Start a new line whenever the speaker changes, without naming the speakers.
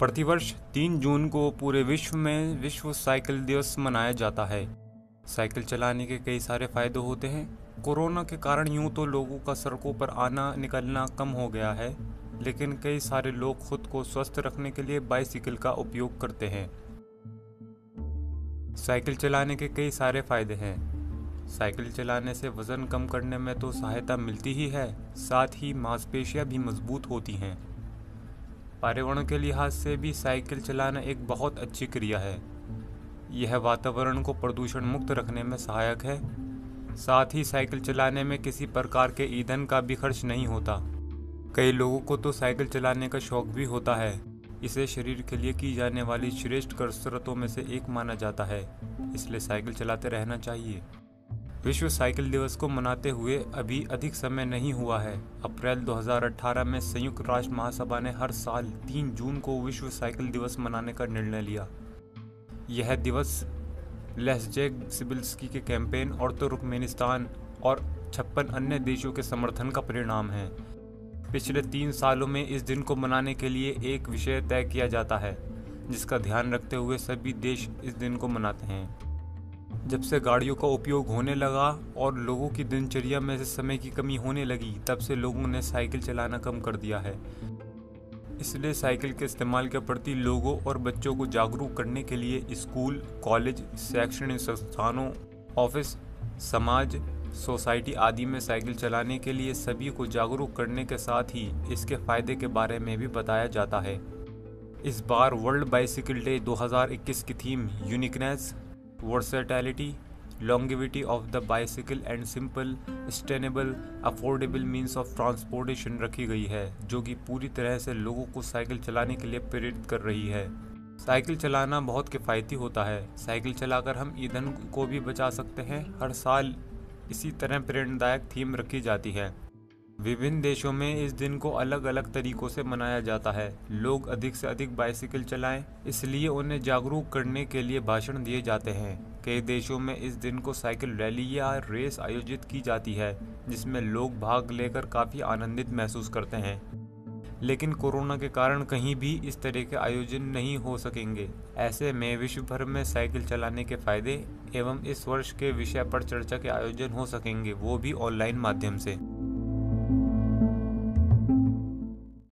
प्रतिवर्ष 3 जून को पूरे विश्व में विश्व साइकिल दिवस मनाया जाता है। साइकिल चलाने के कई सारे फ़ायदे होते हैं। कोरोना के कारण यूँ तो लोगों का सड़कों पर आना निकलना कम हो गया है, लेकिन कई सारे लोग खुद को स्वस्थ रखने के लिए बाइसिकल का उपयोग करते हैं। साइकिल चलाने के कई सारे फ़ायदे हैं। साइकिल चलाने से वज़न कम करने में तो सहायता मिलती ही है, साथ ही मांसपेशियाँ भी मज़बूत होती हैं। पर्यावरण के लिहाज से भी साइकिल चलाना एक बहुत अच्छी क्रिया है। यह वातावरण को प्रदूषण मुक्त रखने में सहायक है। साथ ही साइकिल चलाने में किसी प्रकार के ईंधन का भी खर्च नहीं होता। कई लोगों को तो साइकिल चलाने का शौक भी होता है। इसे शरीर के लिए की जाने वाली श्रेष्ठ कसरतों में से एक माना जाता है। इसलिए साइकिल चलाते रहना चाहिए। विश्व साइकिल दिवस को मनाते हुए अभी अधिक समय नहीं हुआ है। अप्रैल 2018 में संयुक्त राष्ट्र महासभा ने हर साल 3 जून को विश्व साइकिल दिवस मनाने का निर्णय लिया। यह दिवस लेसजेग सिबिल्सकी के कैंपेन और तुर्कमेनिस्तान और छप्पन अन्य देशों के समर्थन का परिणाम है। पिछले तीन सालों में इस दिन को मनाने के लिए एक विषय तय किया जाता है, जिसका ध्यान रखते हुए सभी देश इस दिन को मनाते हैं। जब से गाड़ियों का उपयोग होने लगा और लोगों की दिनचर्या में से समय की कमी होने लगी, तब से लोगों ने साइकिल चलाना कम कर दिया है। इसलिए साइकिल के इस्तेमाल के प्रति लोगों और बच्चों को जागरूक करने के लिए स्कूल, कॉलेज, शैक्षणिक संस्थानों, ऑफ़िस, समाज, सोसाइटी आदि में साइकिल चलाने के लिए सभी को जागरूक करने के साथ ही इसके फ़ायदे के बारे में भी बताया जाता है। इस बार वर्ल्ड बाइसिकल डे 2021 की theme uniqueness versatility longevity of the bicycle and simple sustainable affordable means of transportation रखी गई है, जो कि पूरी तरह से लोगों को साइकिल चलाने के लिए प्रेरित कर रही है। साइकिल चलाना बहुत किफ़ायती होता है। साइकिल चलाकर हम ईंधन को भी बचा सकते हैं। हर साल इसी तरह प्रेरणादायक थीम रखी जाती है। विभिन्न देशों में इस दिन को अलग अलग तरीकों से मनाया जाता है। लोग अधिक से अधिक बाइसिकल चलाएँ, इसलिए उन्हें जागरूक करने के लिए भाषण दिए जाते हैं। कई देशों में इस दिन को साइकिल रैली या रेस आयोजित की जाती है, जिसमें लोग भाग लेकर काफ़ी आनंदित महसूस करते हैं। लेकिन कोरोना के कारण कहीं भी इस तरह के आयोजन नहीं हो सकेंगे। ऐसे में विश्व भर में साइकिल चलाने के फ़ायदे एवं इस वर्ष के विषय पर चर्चा के आयोजन हो सकेंगे, वो भी ऑनलाइन माध्यम से।